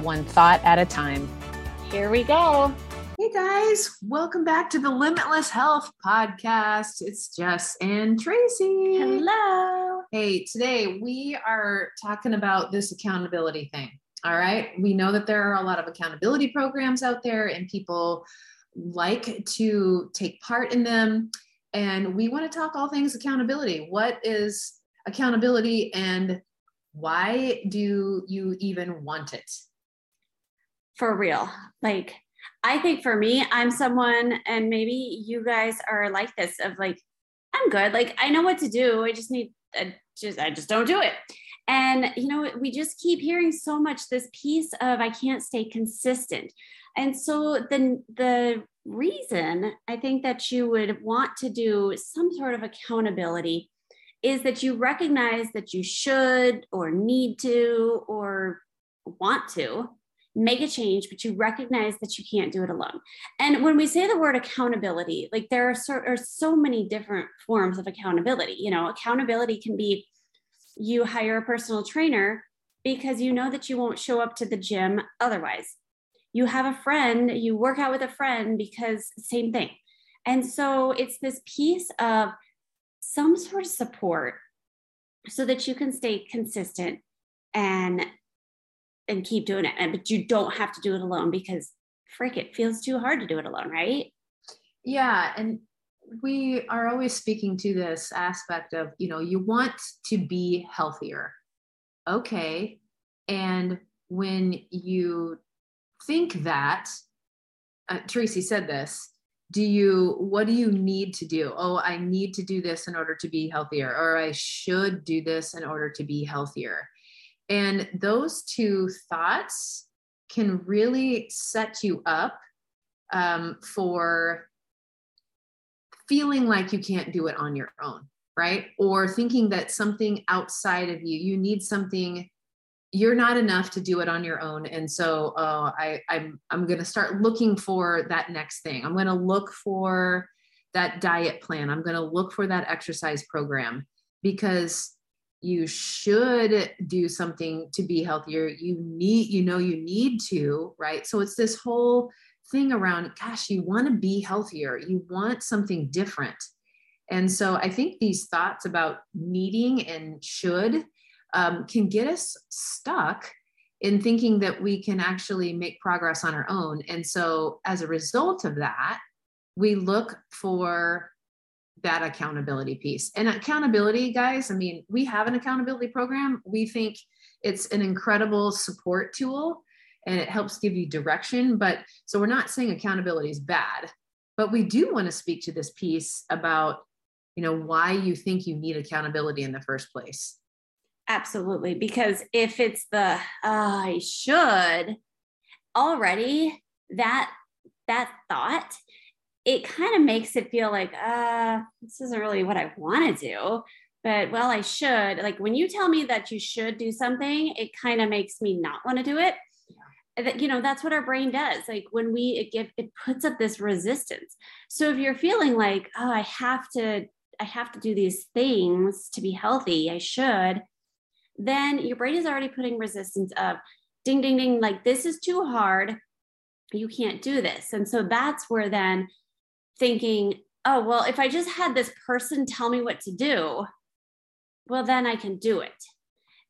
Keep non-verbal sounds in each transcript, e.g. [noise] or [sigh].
one thought at a time. Here we go. Hey guys, welcome back to the Limitless Health Podcast. It's Jess and Tracy. Hello. Hey, today we are talking about this accountability thing. All right. We know that there are a lot of accountability programs out there and people like to take part in them. And we want to talk all things accountability. What is accountability and why do you even want it? For real. Like, I think for me, I'm someone, and maybe you guys are like this of like, I'm good. Like, I know what to do. I just need, I just, I just don't do it. And, you know, we just keep hearing so much this piece of I can't stay consistent. And so the, the reason I think that you would want to do some sort of accountability is that you recognize that you should or need to or want to make a change, but you recognize that you can't do it alone. And when we say the word accountability, like there are so, are so many different forms of accountability. You know, accountability can be you hire a personal trainer because you know that you won't show up to the gym otherwise. You have a friend, you work out with a friend because same thing. And so it's this piece of some sort of support so that you can stay consistent and and keep doing it. And but you don't have to do it alone because freak it feels too hard to do it alone, right? Yeah. And we are always speaking to this aspect of, you know, you want to be healthier. Okay. And when you think that, uh, Tracy said this, do you, what do you need to do? Oh, I need to do this in order to be healthier, or I should do this in order to be healthier. And those two thoughts can really set you up um, for feeling like you can't do it on your own, right? Or thinking that something outside of you, you need something you're not enough to do it on your own. And so uh, I, i'm i'm going to start looking for that next thing. I'm going to look for that diet plan. I'm going to look for that exercise program because you should do something to be healthier. You need you know you need to right? So it's this whole thing around gosh you want to be healthier. You want something different. And so i think these thoughts about needing and should um, can get us stuck in thinking that we can actually make progress on our own. And so as a result of that we look for that accountability piece. And accountability, guys, I mean, we have an accountability program. We think it's an incredible support tool and it helps give you direction. But so we're not saying accountability is bad, but we do want to speak to this piece about, you know, why you think you need accountability in the first place. Absolutely. Because if it's the, uh, I should already, that that thought it kind of makes it feel like, uh, this isn't really what I want to do. But well, I should. Like when you tell me that you should do something, it kind of makes me not want to do it. That you know, that's what our brain does. Like when we it give it puts up this resistance. So if you're feeling like, oh, I have to, I have to do these things to be healthy, I should, then your brain is already putting resistance of ding, ding, ding, like this is too hard. You can't do this. And so that's where then thinking, oh, well, if I just had this person tell me what to do, well, then I can do it.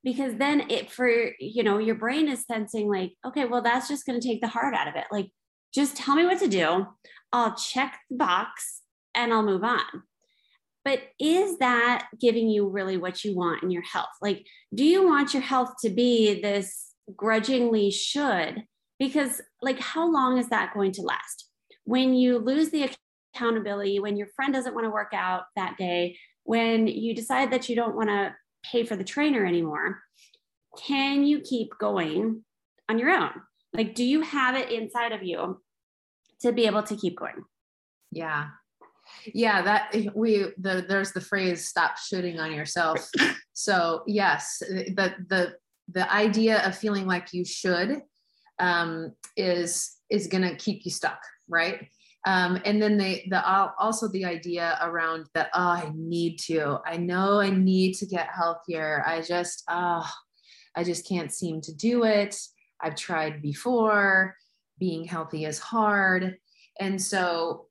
Because then it for, you know, your brain is sensing like, okay, well, that's just going to take the heart out of it. Like, just tell me what to do. I'll check the box and I'll move on. But is that giving you really what you want in your health? Like, do you want your health to be this grudgingly should? Because, like, how long is that going to last? When you lose the accountability, when your friend doesn't want to work out that day, when you decide that you don't want to pay for the trainer anymore, can you keep going on your own? Like, do you have it inside of you to be able to keep going? Yeah. Yeah, that we the there's the phrase stop shoulding on yourself. [laughs] So yes, the the the idea of feeling like you should um, is is going to keep you stuck, right? Um, and then the the also the idea around that oh I need to. I know I need to get healthier I just oh I just can't seem to do it. I've tried before. Being healthy is hard. And so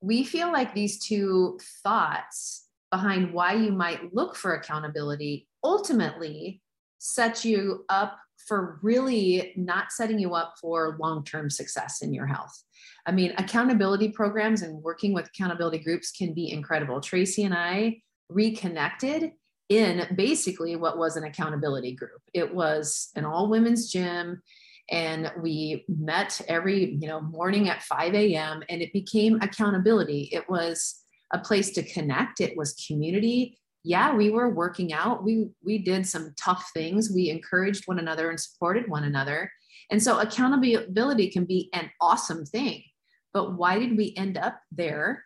we feel like these two thoughts behind why you might look for accountability ultimately set you up for really not setting you up for long term success in your health. I mean, accountability programs and working with accountability groups can be incredible. Tracy and I reconnected in basically what was an accountability group. It was an all women's gym and we met every you know morning at 5 a.m and it became accountability it was a place to connect it was community yeah, we were working out. We we did some tough things. We encouraged one another and supported one another. And so accountability can be an awesome thing. But why did we end up there?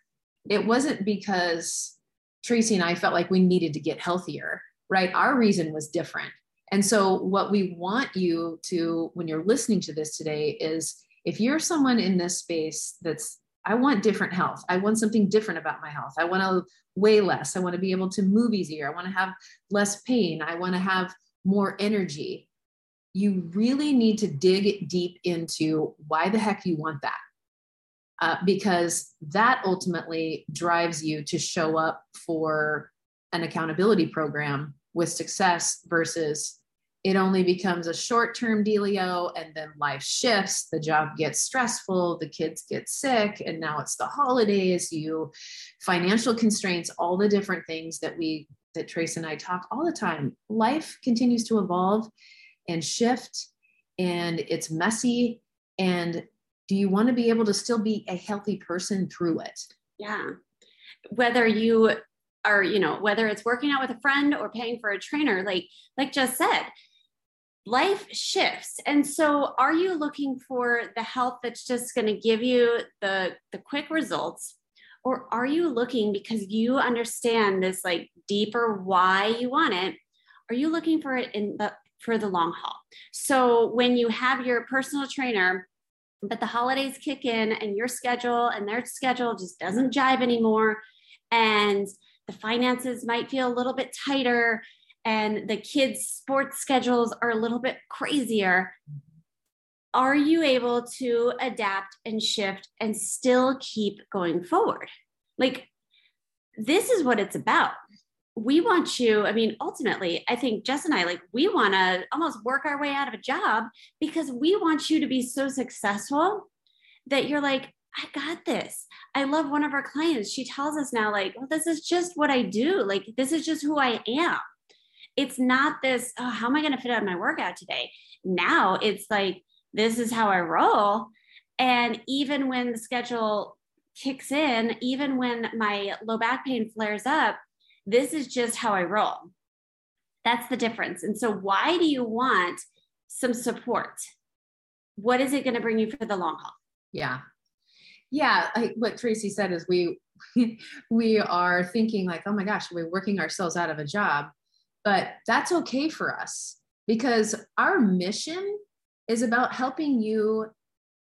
It wasn't because Tracy and I felt like we needed to get healthier, right? Our reason was different. And so what we want you to when you're listening to this today is if you're someone in this space that's I want different health. I want something different about my health. I want to weigh less. I want to be able to move easier. I want to have less pain. I want to have more energy. You really need to dig deep into why the heck you want that. Uh, because that ultimately drives you to show up for an accountability program with success versus it only becomes a short term dealio and then life shifts. The job gets stressful the kids get sick and now it's the holidays. You financial constraints all the different things that we that trace and i talk all the time. Life continues to evolve and shift and it's messy and do you want to be able to still be a healthy person through it? Yeah. Whether you are you know whether it's working out with a friend or paying for a trainer like like just said life shifts. And so are you looking for the health that's just going to give you the the quick results? Or are you looking because you understand this like deeper why you want it are you looking for it in the for the long haul? So when you have your personal trainer but the holidays kick in and your schedule and their schedule just doesn't jive anymore and the finances might feel a little bit tighter and the kids' sports schedules are a little bit crazier, are you able to adapt and shift and still keep going forward? Like, this is what it's about. We want you, I mean, ultimately, I think Jess and I, like, we want to almost work our way out of a job because we want you to be so successful that you're like, I got this. I love one of our clients. She tells us now, like, well, this is just what I do. Like, this is just who I am it's not this, oh, how am I going to fit out my workout today? Now it's like, this is how I roll. And even when the schedule kicks in, even when my low back pain flares up, this is just how I roll. That's the difference. And so, why do you want some support? What is it going to bring you for the long haul? Yeah. Yeah. I, what Tracy said is we, [laughs] we are thinking like, oh my gosh, we're working ourselves out of a job. But that's okay for us because our mission is about helping you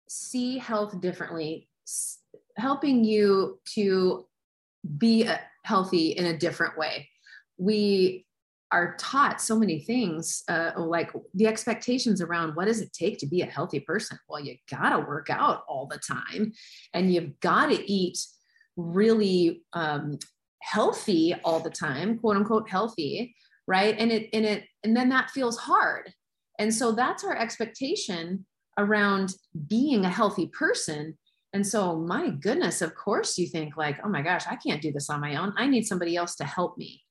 see health differently, helping you to be healthy in a different way. We are taught so many things, uh, like the expectations around what does it take to be a healthy person? Well, you got to work out all the time and you've got to eat really um, healthy all the time, quote unquote healthy right? And it and it and then that feels hard. And so that's our expectation around being a healthy person. And so my goodness of course you think like oh my gosh i can't do this on my own. I need somebody else to help me.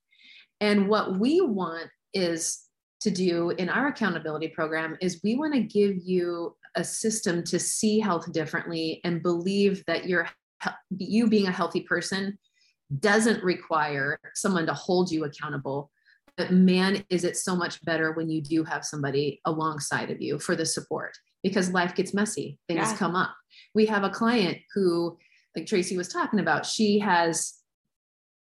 And what we want is to do in our accountability program is we want to give you a system to see health differently and believe that you're you being a healthy person doesn't require someone to hold you accountable but man, is it so much better when you do have somebody alongside of you for the support. because life gets messy, things Yeah. come up. We have a client who, like Tracy was talking about, she has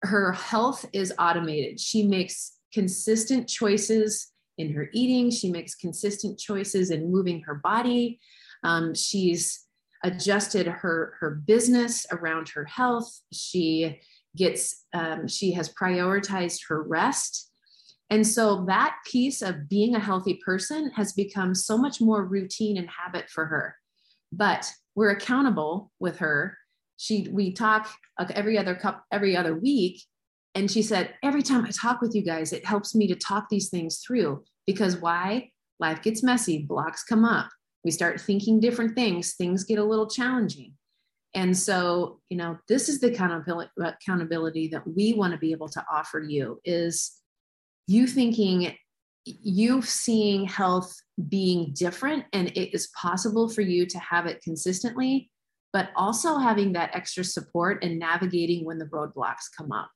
her health is automated. She makes consistent choices in her eating, she makes consistent choices in moving her body. Um, she's adjusted her her business around her health. She gets um, she has prioritized her rest. And so that piece of being a healthy person has become so much more routine and habit for her. But we're accountable with her. She we talk every other cup every other week and she said every time I talk with you guys it helps me to talk these things through because why? Life gets messy, blocks come up. We start thinking different things, things get a little challenging. And so, you know, this is the accountability that we want to be able to offer you is you thinking you seeing health being different and it is possible for you to have it consistently but also having that extra support and navigating when the roadblocks come up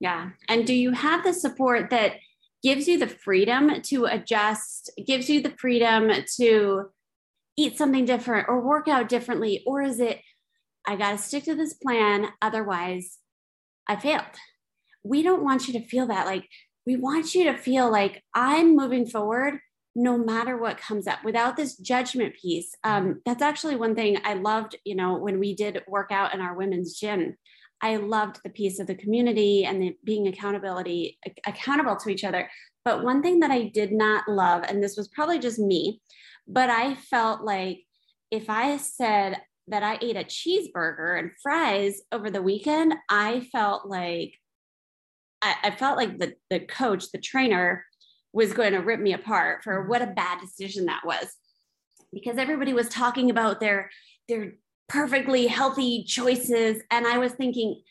Yeah. And do you have the support that gives you the freedom to adjust, gives you the freedom to eat something different or work out differently? Or is it, I got to stick to this plan, otherwise I failed? We don't want you to feel that. Like, we want you to feel like I'm moving forward no matter what comes up without this judgment piece. Um, that's actually one thing I loved, you know, when we did work out in our women's gym. I loved the piece of the community and the being accountability accountable to each other. But one thing that I did not love, and this was probably just me, but I felt like if I said that I ate a cheeseburger and fries over the weekend, I felt like I, I felt like the the coach, the trainer, was going to rip me apart for what a bad decision that was, because everybody was talking about their their perfectly healthy choices, and I was thinking,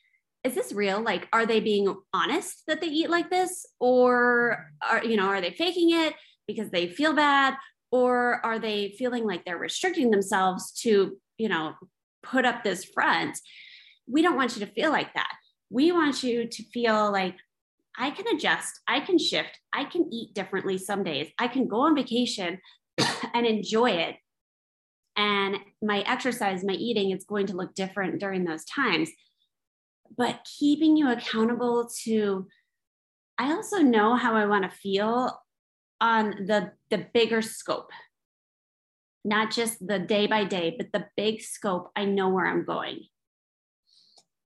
is this real? Like, are they being honest that they eat like this, or are you know are they faking it because they feel bad, or are they feeling like they're restricting themselves to you know put up this front? We don't want you to feel like that. We want you to feel like I can adjust, I can shift, I can eat differently some days, I can go on vacation [coughs] and enjoy it. And my exercise, my eating, it's going to look different during those times. But keeping you accountable to, I also know how I want to feel on the the bigger scope not just the day by day but the big scope i know where i'm going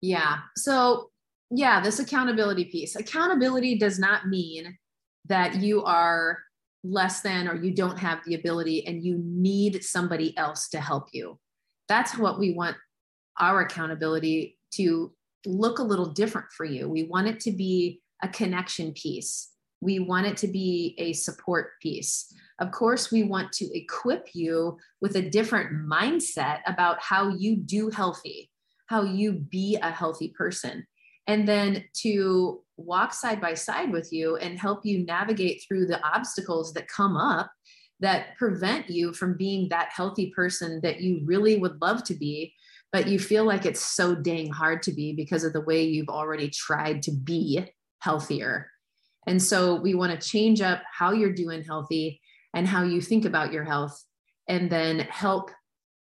Yeah. So, yeah, this accountability piece. Accountability does not mean that you are less than or you don't have the ability and you need somebody else to help you. That's what we want our accountability to look a little different for you. We want it to be a connection piece. We want it to be a support piece. Of course, we want to equip you with a different mindset about how you do healthy how you be a healthy person. And then to walk side by side with you and help you navigate through the obstacles that come up that prevent you from being that healthy person that you really would love to be but you feel like it's so dang hard to be because of the way you've already tried to be healthier. And so we want to change up how you're doing healthy and how you think about your health and then help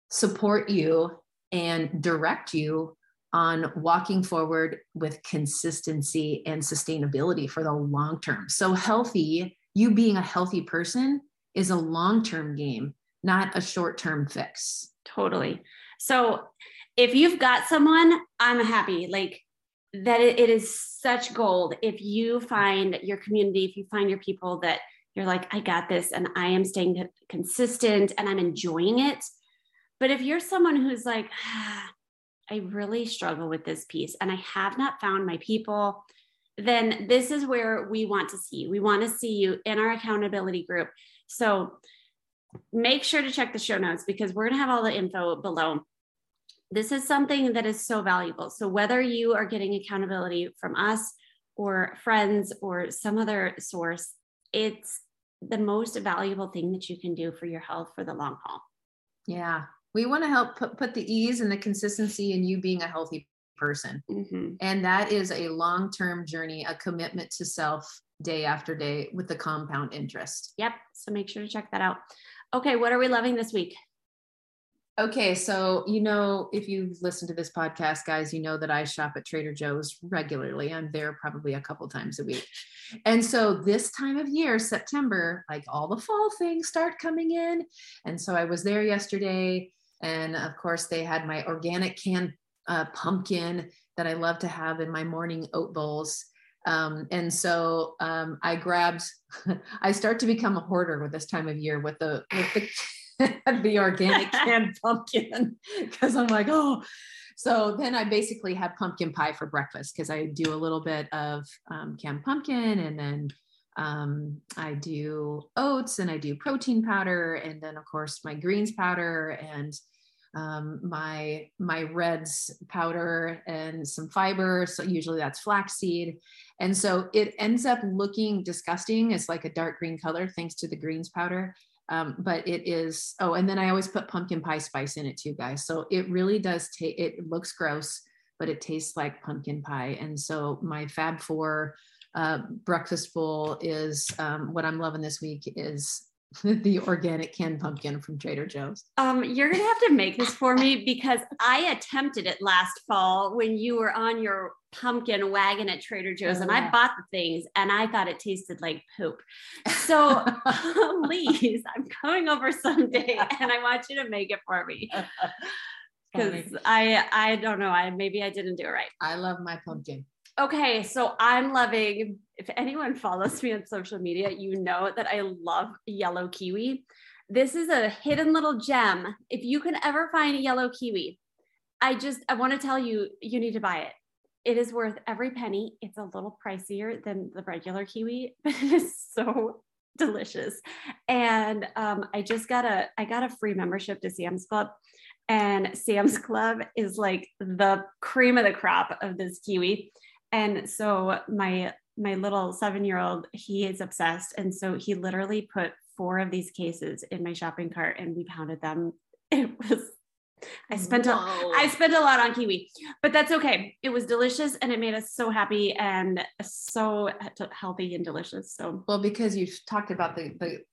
support you and direct you on walking forward with consistency and sustainability for the long term. So, healthy, you being a healthy person is a long term game, not a short term fix. Totally. So if you've got someone, I'm happy. Like that it, is such gold. If you find your community, if you find your people that you're like, I got this and I am staying consistent and I'm enjoying it. But if you're someone who's like, ah, [sighs] I really struggle with this piece and I have not found my people, then this is where we want to see you. We want to see you in our accountability group. So make sure to check the show notes because we're going to have all the info below. This is something that is so valuable. So, whether you are getting accountability from us or friends or some other source, it's the most valuable thing that you can do for your health for the long haul. Yeah. We want to help put, put the ease and the consistency in you being a healthy person. Mhm. And that is a long term journey, a commitment to self day after day with the compound interest. Yep. So make sure to check that out. Okay. What are we loving this week? Okay, so you know, if you listen to this podcast, guys, you know that I shop at Trader Joe's regularly. I'm there probably a couple times a week. And so this time of year, September, like all the fall things start coming in. And so I was there yesterday. And of course, they had my organic canned uh, pumpkin that I love to have in my morning oat bowls. Um, and so um, I grabbed, [laughs] I start to become a hoarder with this time of year with the, with the, [laughs] the organic [laughs] canned pumpkin because I'm like, oh. So then I basically had pumpkin pie for breakfast because I do a little bit of um, canned pumpkin and then um, I do oats and I do protein powder and then of course my greens powder and um, my my reds powder and some fiber. So usually that's flaxseed, and so it ends up looking disgusting. It's like a dark green color thanks to the greens powder. Um, but it is, oh, and then I always put pumpkin pie spice in it too, guys. So it really does take, it looks gross, but it tastes like pumpkin pie. And so my Fab Four uh, breakfast bowl is um, what I'm loving this week is [laughs] the organic canned pumpkin from Trader Joe's. Um, you're gonna have to make this for me because I attempted it last fall when you were on your pumpkin wagon at Trader Joe's oh, and yeah. I bought the things and I thought it tasted like poop. So [laughs] please, I'm coming over someday and I want you to make it for me. [laughs] Because I I don't know. I maybe I didn't do it right. I love my pumpkin. Okay, so I'm loving. If anyone follows me on social media, you know that I love yellow kiwi. This is a hidden little gem. If you can ever find a yellow kiwi, I just I want to tell you you need to buy it. It is worth every penny. It's a little pricier than the regular kiwi, [laughs] but it is so delicious. And um, I just got a I got a free membership to Sam's Club, and Sam's Club is like the cream of the crop of this kiwi. And so my my little seven year old he is obsessed, and so he literally put four of these cases in my shopping cart, and we pounded them. [laughs] It was I spent a, I spent a lot on kiwi, but that's okay. It was delicious and it made us so happy and so healthy and delicious. So well, because you talked about the the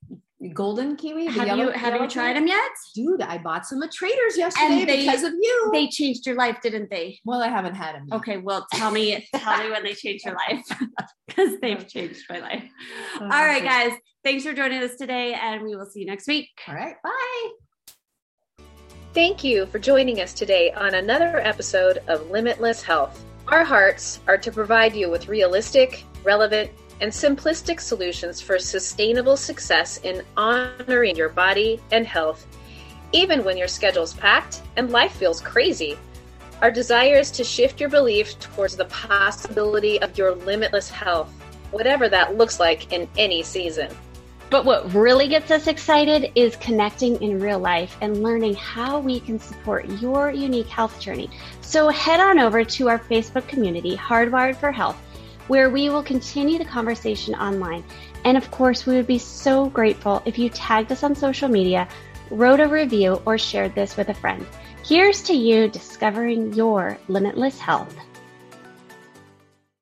golden kiwi. The have yellow, you have you tried them yet, dude? I bought some at Traders yesterday they, because of you. They changed your life, didn't they? Well, I haven't had them. Yet. Okay, well, tell me tell me when they changed your life [laughs] because they've changed my life. Oh, All right, guys. Thanks for joining us today, and we will see you next week. All right, bye. Thank you for joining us today on another episode of Limitless Health. Our hearts are to provide you with realistic, relevant, and simplistic solutions for sustainable success in honoring your body and health, even when your schedule's packed and life feels crazy. Our desire is to shift your belief towards the possibility of your limitless health, whatever that looks like in any season. But what really gets us excited is connecting in real life and learning how we can support your unique health journey. So head on over to our Facebook community, Hardwired for Health, where we will continue the conversation online. And of course, we would be so grateful if you tagged us on social media, wrote a review, or shared this with a friend. Here's to you discovering your limitless health.